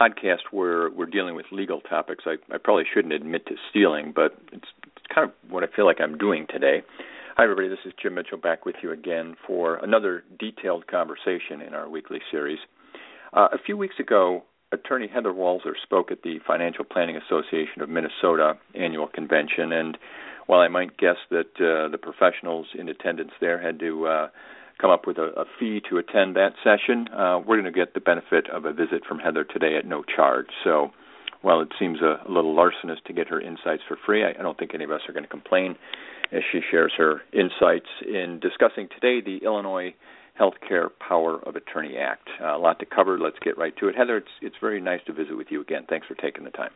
podcast where we're dealing with legal topics, I, I probably shouldn't admit to stealing, but it's, it's kind of what I feel like I'm doing today. Hi, everybody. This is Jim Mitchell back with you again for another detailed conversation in our weekly series. Uh, a few weeks ago, attorney Heather Walser spoke at the Financial Planning Association of Minnesota annual convention, and while I might guess that uh, the professionals in attendance there had to uh, come up with a, a fee to attend that session, uh, we're going to get the benefit of a visit from Heather today at no charge. So, while it seems a, a little larcenous to get her insights for free, I, I don't think any of us are going to complain as she shares her insights in discussing today the Illinois Healthcare Power of Attorney Act. Uh, a lot to cover. Let's get right to it. Heather, it's it's very nice to visit with you again. Thanks for taking the time.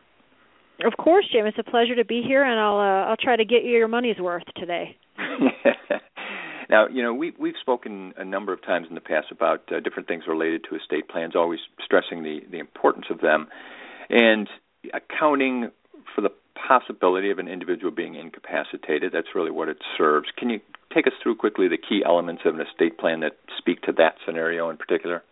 Of course, Jim. It's a pleasure to be here, and I'll uh, I'll try to get you your money's worth today. now, you know, we we've spoken a number of times in the past about uh, different things related to estate plans, always stressing the the importance of them, and accounting for the possibility of an individual being incapacitated. That's really what it serves. Can you take us through quickly the key elements of an estate plan that speak to that scenario in particular?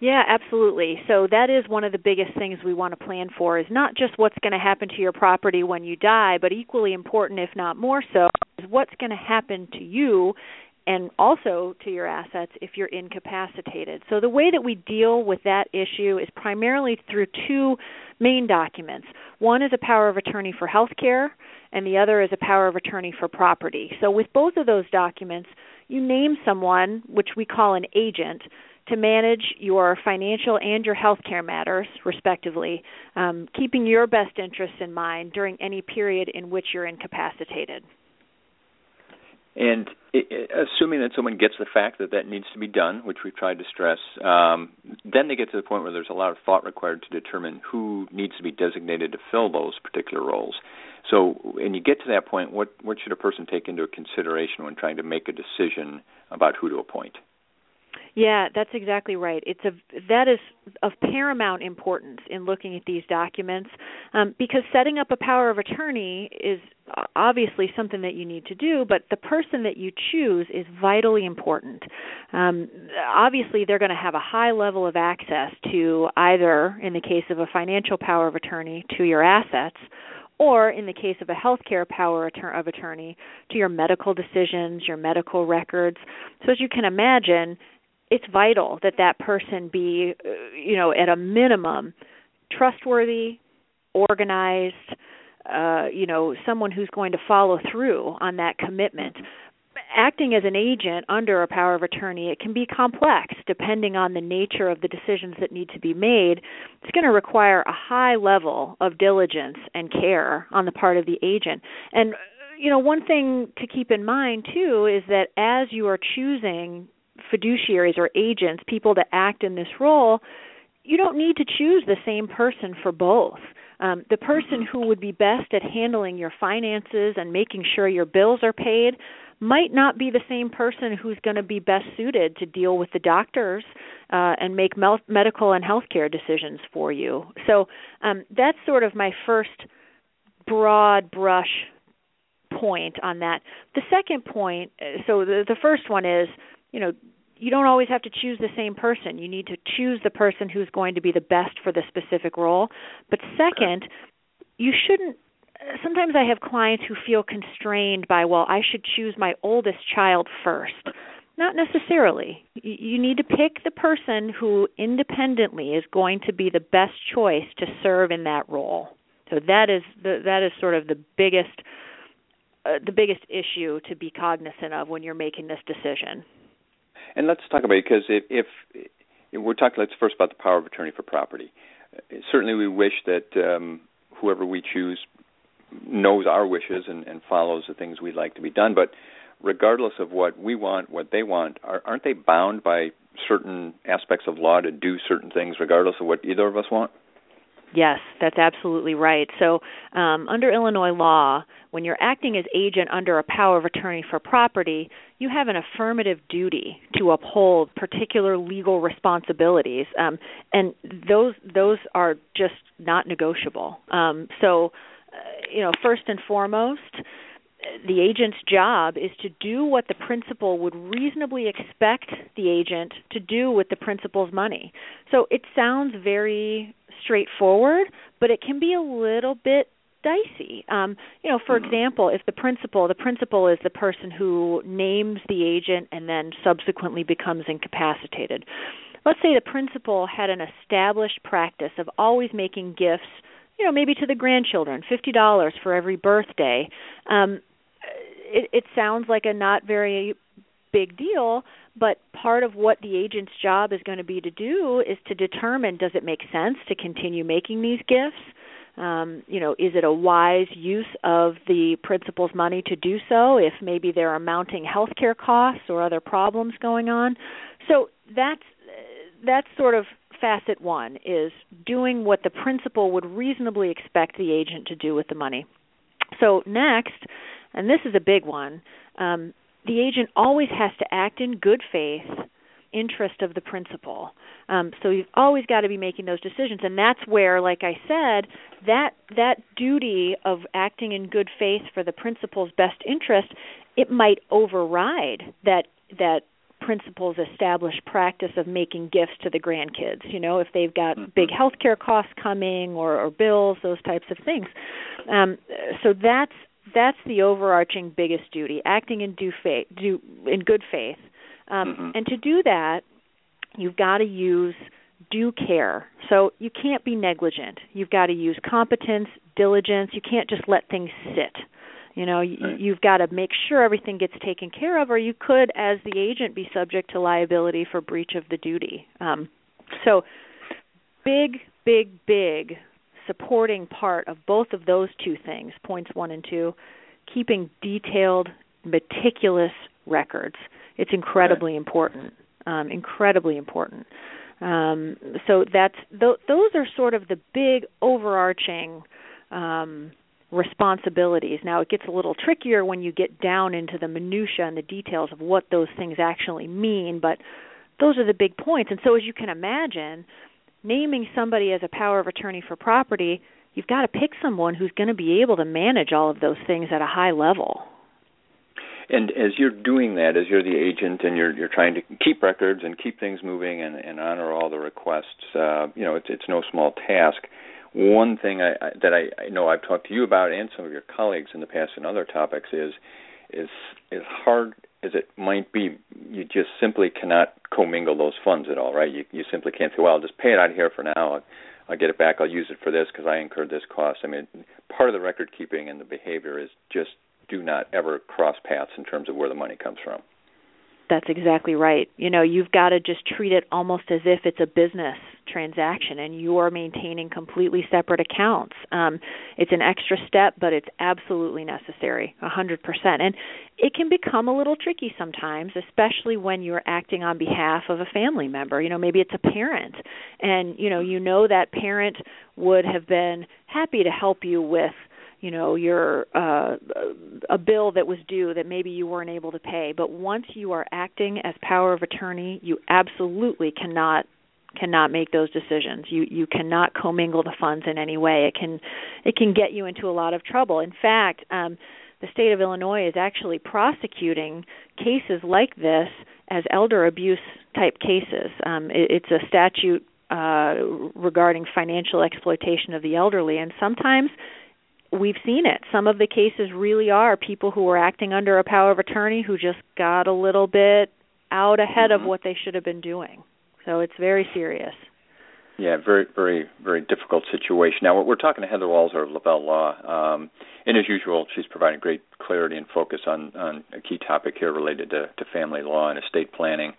Yeah, absolutely. So that is one of the biggest things we want to plan for is not just what's going to happen to your property when you die, but equally important if not more so is what's going to happen to you and also to your assets if you're incapacitated. So the way that we deal with that issue is primarily through two main documents. One is a power of attorney for health care and the other is a power of attorney for property. So with both of those documents, you name someone which we call an agent to manage your financial and your health care matters, respectively, um, keeping your best interests in mind during any period in which you're incapacitated. And assuming that someone gets the fact that that needs to be done, which we've tried to stress, um, then they get to the point where there's a lot of thought required to determine who needs to be designated to fill those particular roles. So, when you get to that point, what what should a person take into consideration when trying to make a decision about who to appoint? Yeah, that's exactly right. It's a that is of paramount importance in looking at these documents um, because setting up a power of attorney is obviously something that you need to do, but the person that you choose is vitally important. Um, obviously, they're going to have a high level of access to either, in the case of a financial power of attorney, to your assets or in the case of a healthcare power of attorney to your medical decisions, your medical records. So as you can imagine, it's vital that that person be uh, you know at a minimum trustworthy organized uh you know someone who's going to follow through on that commitment. Acting as an agent under a power of attorney it can be complex. Depending on the nature of the decisions that need to be made it's going to require a high level of diligence and care on the part of the agent. And you know one thing to keep in mind too is that as you are choosing fiduciaries or agents, people to act in this role, you don't need to choose the same person for both. Um, the person who would be best at handling your finances and making sure your bills are paid might not be the same person who's going to be best suited to deal with the doctors uh, and make mel- medical and healthcare decisions for you. So um, that's sort of my first broad brush point on that. The second point, uh, so the, the first one is you know you don't always have to choose the same person. You need to choose the person who's going to be the best for the specific role. But second, you shouldn't sometimes I have clients who feel constrained by, well, I should choose my oldest child first. Not necessarily. You need to pick the person who independently is going to be the best choice to serve in that role. So that is the, that is sort of the biggest uh, the biggest issue to be cognizant of when you're making this decision. And let's talk about it because if, if, if we're talking, let's first about the power of attorney for property. Certainly, we wish that um, whoever we choose knows our wishes and, and follows the things we'd like to be done. But regardless of what we want, what they want, are, aren't they bound by certain aspects of law to do certain things, regardless of what either of us want? Yes, that's absolutely right. So, um, under Illinois law, when you're acting as agent under a power of attorney for property, you have an affirmative duty to uphold particular legal responsibilities, um, and those those are just not negotiable. Um, so, uh, you know, first and foremost, the agent's job is to do what the principal would reasonably expect the agent to do with the principal's money. So it sounds very straightforward, but it can be a little bit dicey. Um, you know, for mm-hmm. example, if the principal, the principal is the person who names the agent and then subsequently becomes incapacitated. Let's say the principal had an established practice of always making gifts, you know, maybe to the grandchildren, fifty dollars for every birthday. Um, it, it sounds like a not very big deal, but part of what the agent's job is going to be to do is to determine does it make sense to continue making these gifts? Um, you know, is it a wise use of the principal's money to do so if maybe there are mounting health care costs or other problems going on? So that's that's sort of facet one is doing what the principal would reasonably expect the agent to do with the money. So next, and this is a big one, um, the agent always has to act in good faith interest of the principal. Um, so you've always got to be making those decisions, and that's where, like I said, that that duty of acting in good faith for the principal's best interest, it might override that that principal's established practice of making gifts to the grandkids. You know, if they've got mm-hmm. big health care costs coming or, or bills, those types of things. Um, so that's that's the overarching biggest duty acting in due faith do in good faith. Um, mm-hmm. and to do that you've got to use due care. So you can't be negligent. You've got to use competence diligence. You can't just let things sit. You know you, right. you've got to make sure everything gets taken care of or you could as the agent be subject to liability for breach of the duty. Um, so big big big supporting part of both of those two things, points one and two, keeping detailed, meticulous records. It's incredibly important. Um, incredibly important. Um, so that's th- those are sort of the big overarching um, responsibilities. Now it gets a little trickier when you get down into the minutia and the details of what those things actually mean, but those are the big points. And so as you can imagine, naming somebody as a power of attorney for property, you've got to pick someone who's going to be able to manage all of those things at a high level. And as you're doing that, as you're the agent and you're you're trying to keep records and keep things moving and, and honor all the requests, uh, you know, it's it's no small task. One thing I, I, that I, I know I've talked to you about and some of your colleagues in the past in other topics is is is hard as it might be, you just simply cannot commingle those funds at all, right? You you simply can't say, well, I'll just pay it out here for now. I'll, I'll get it back. I'll use it for this because I incurred this cost. I mean, part of the record keeping and the behavior is just do not ever cross paths in terms of where the money comes from. That's exactly right. You know, you've got to just treat it almost as if it's a business transaction and you are maintaining completely separate accounts. Um, it's an extra step, but it's absolutely necessary, a 100%. And it can become a little tricky sometimes, especially when you're acting on behalf of a family member. You know, maybe it's a parent, and you know, you know that parent would have been happy to help you with you know your uh a bill that was due that maybe you weren't able to pay. But once you are acting as power of attorney you absolutely cannot cannot make those decisions. You you cannot commingle the funds in any way. It can it can get you into a lot of trouble. In fact um the state of Illinois is actually prosecuting cases like this as elder abuse type cases. Um it, it's a statute uh regarding financial exploitation of the elderly. And sometimes we've seen it. Some of the cases really are people who were acting under a power of attorney who just got a little bit out ahead mm-hmm. of what they should have been doing. So it's very serious. Yeah, very, very, very difficult situation. Now, we're talking to Heather Walser of Lavelle Law, um, and as usual, she's providing great clarity and focus on, on a key topic here related to, to family law and estate planning.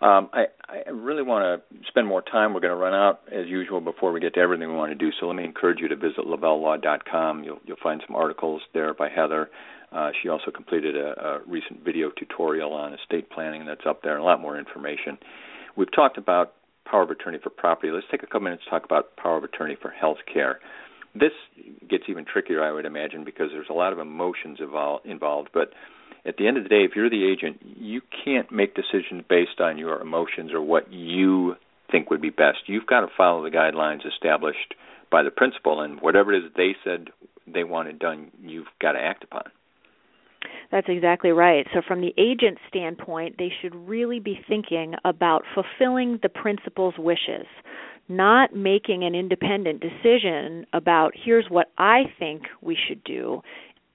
Um, I, I really want to spend more time. We're going to run out as usual before we get to everything we want to do. So let me encourage you to visit lavellelaw.com. You'll, you'll find some articles there by Heather. Uh, she also completed a, a recent video tutorial on estate planning that's up there, and a lot more information. We've talked about power of attorney for property. Let's take a couple minutes to talk about power of attorney for health care. This gets even trickier, I would imagine, because there's a lot of emotions involved. But at the end of the day, if you're the agent, you can't make decisions based on your emotions or what you think would be best. You've got to follow the guidelines established by the principal, and whatever it is they said they wanted done, you've got to act upon. That's exactly right. So, from the agent standpoint, they should really be thinking about fulfilling the principal's wishes, not making an independent decision about here's what I think we should do.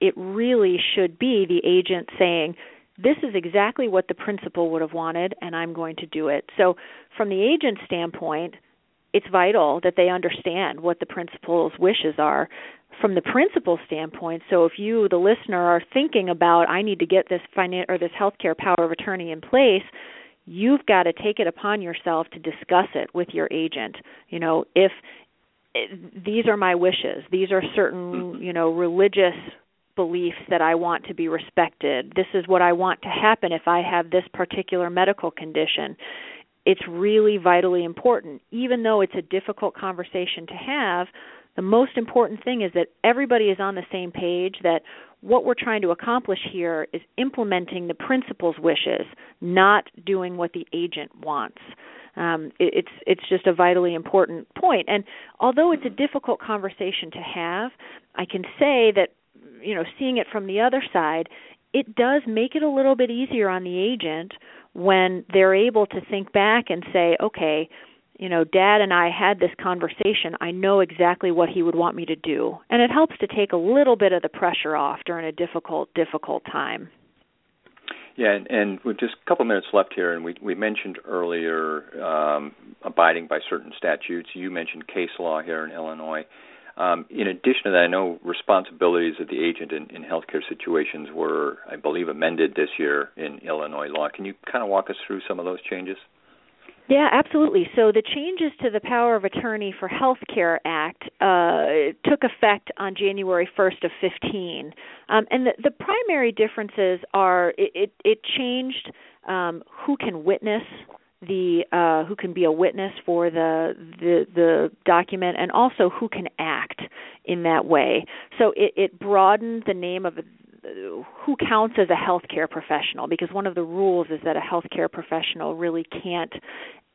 It really should be the agent saying, this is exactly what the principal would have wanted, and I'm going to do it. So, from the agent's standpoint, it's vital that they understand what the principal's wishes are from the principal standpoint. So if you, the listener, are thinking about I need to get this finan- or this healthcare power of attorney in place, you've got to take it upon yourself to discuss it with your agent. You know, if eh, these are my wishes, these are certain, you know, religious beliefs that I want to be respected. This is what I want to happen if I have this particular medical condition it's really vitally important. Even though it's a difficult conversation to have, the most important thing is that everybody is on the same page that what we're trying to accomplish here is implementing the principal's wishes, not doing what the agent wants. Um, it, it's it's just a vitally important point. And although it's a difficult conversation to have, I can say that you know seeing it from the other side, it does make it a little bit easier on the agent when they're able to think back and say, okay, you know, dad and I had this conversation. I know exactly what he would want me to do. And it helps to take a little bit of the pressure off during a difficult, difficult time. Yeah, and, and with just a couple minutes left here, and we, we mentioned earlier um, abiding by certain statutes. You mentioned case law here in Illinois. Um, in addition to that, I know responsibilities of the agent in, in healthcare situations were, I believe, amended this year in Illinois law. Can you kind of walk us through some of those changes? Yeah, absolutely. So the changes to the Power of Attorney for Healthcare Act uh, took effect on January 1st of 15, um, and the, the primary differences are it, it, it changed um, who can witness the uh, who can be a witness for the, the the document and also who can act in that way. So it, it broadened the name of who counts as a healthcare professional because one of the rules is that a healthcare professional really can't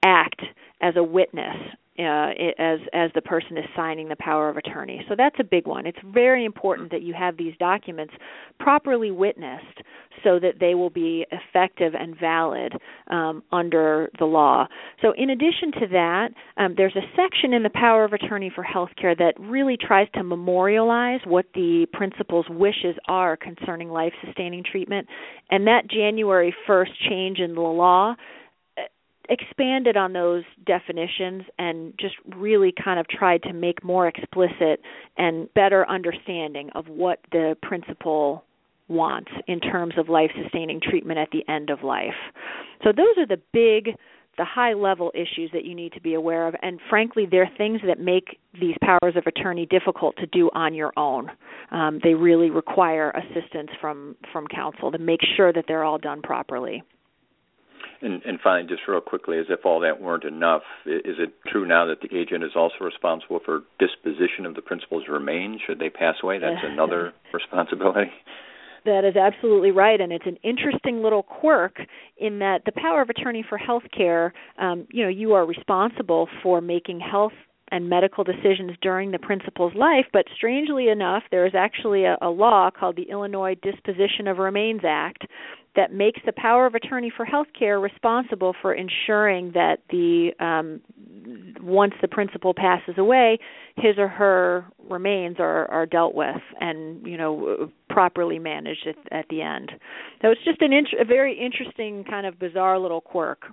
act as a witness uh, as as the person is signing the power of attorney. So that's a big one. It's very important that you have these documents properly witnessed so that they will be effective and valid um, under the law. So in addition to that, um, there's a section in the power of attorney for healthcare that really tries to memorialize what the principal's wishes are concerning life-sustaining treatment, and that January 1st change in the law expanded on those definitions and just really kind of tried to make more explicit and better understanding of what the principal wants in terms of life sustaining treatment at the end of life. So those are the big the high level issues that you need to be aware of and frankly they're things that make these powers of attorney difficult to do on your own um, they really require assistance from from counsel to make sure that they're all done properly and, and finally, just real quickly, as if all that weren't enough, is it true now that the agent is also responsible for disposition of the principal's remains should they pass away? That's another responsibility. That is absolutely right, and it's an interesting little quirk in that the power of attorney for health care, um, you know, you are responsible for making health and medical decisions during the principal's life, but strangely enough, there is actually a, a law called the Illinois Disposition of Remains Act that makes the power of attorney for health care responsible for ensuring that the um, once the principal passes away, his or her remains are, are dealt with and you know properly managed at, at the end. So it's just an int- a very interesting kind of bizarre little quirk.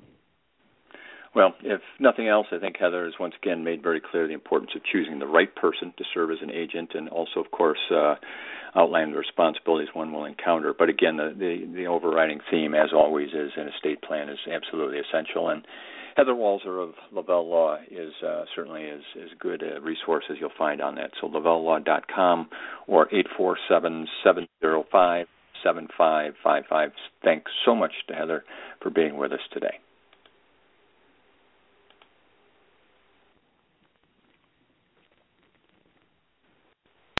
Well, if nothing else, I think Heather has once again made very clear the importance of choosing the right person to serve as an agent, and also, of course, uh, outlined the responsibilities one will encounter. But again, the, the, the overriding theme, as always, is an estate plan is absolutely essential. And Heather Walser of Lavelle Law is uh, certainly as, as good a resource as you'll find on that. So lavellelaw.com or eight four seven seven zero five seven five five five. Thanks so much to Heather for being with us today.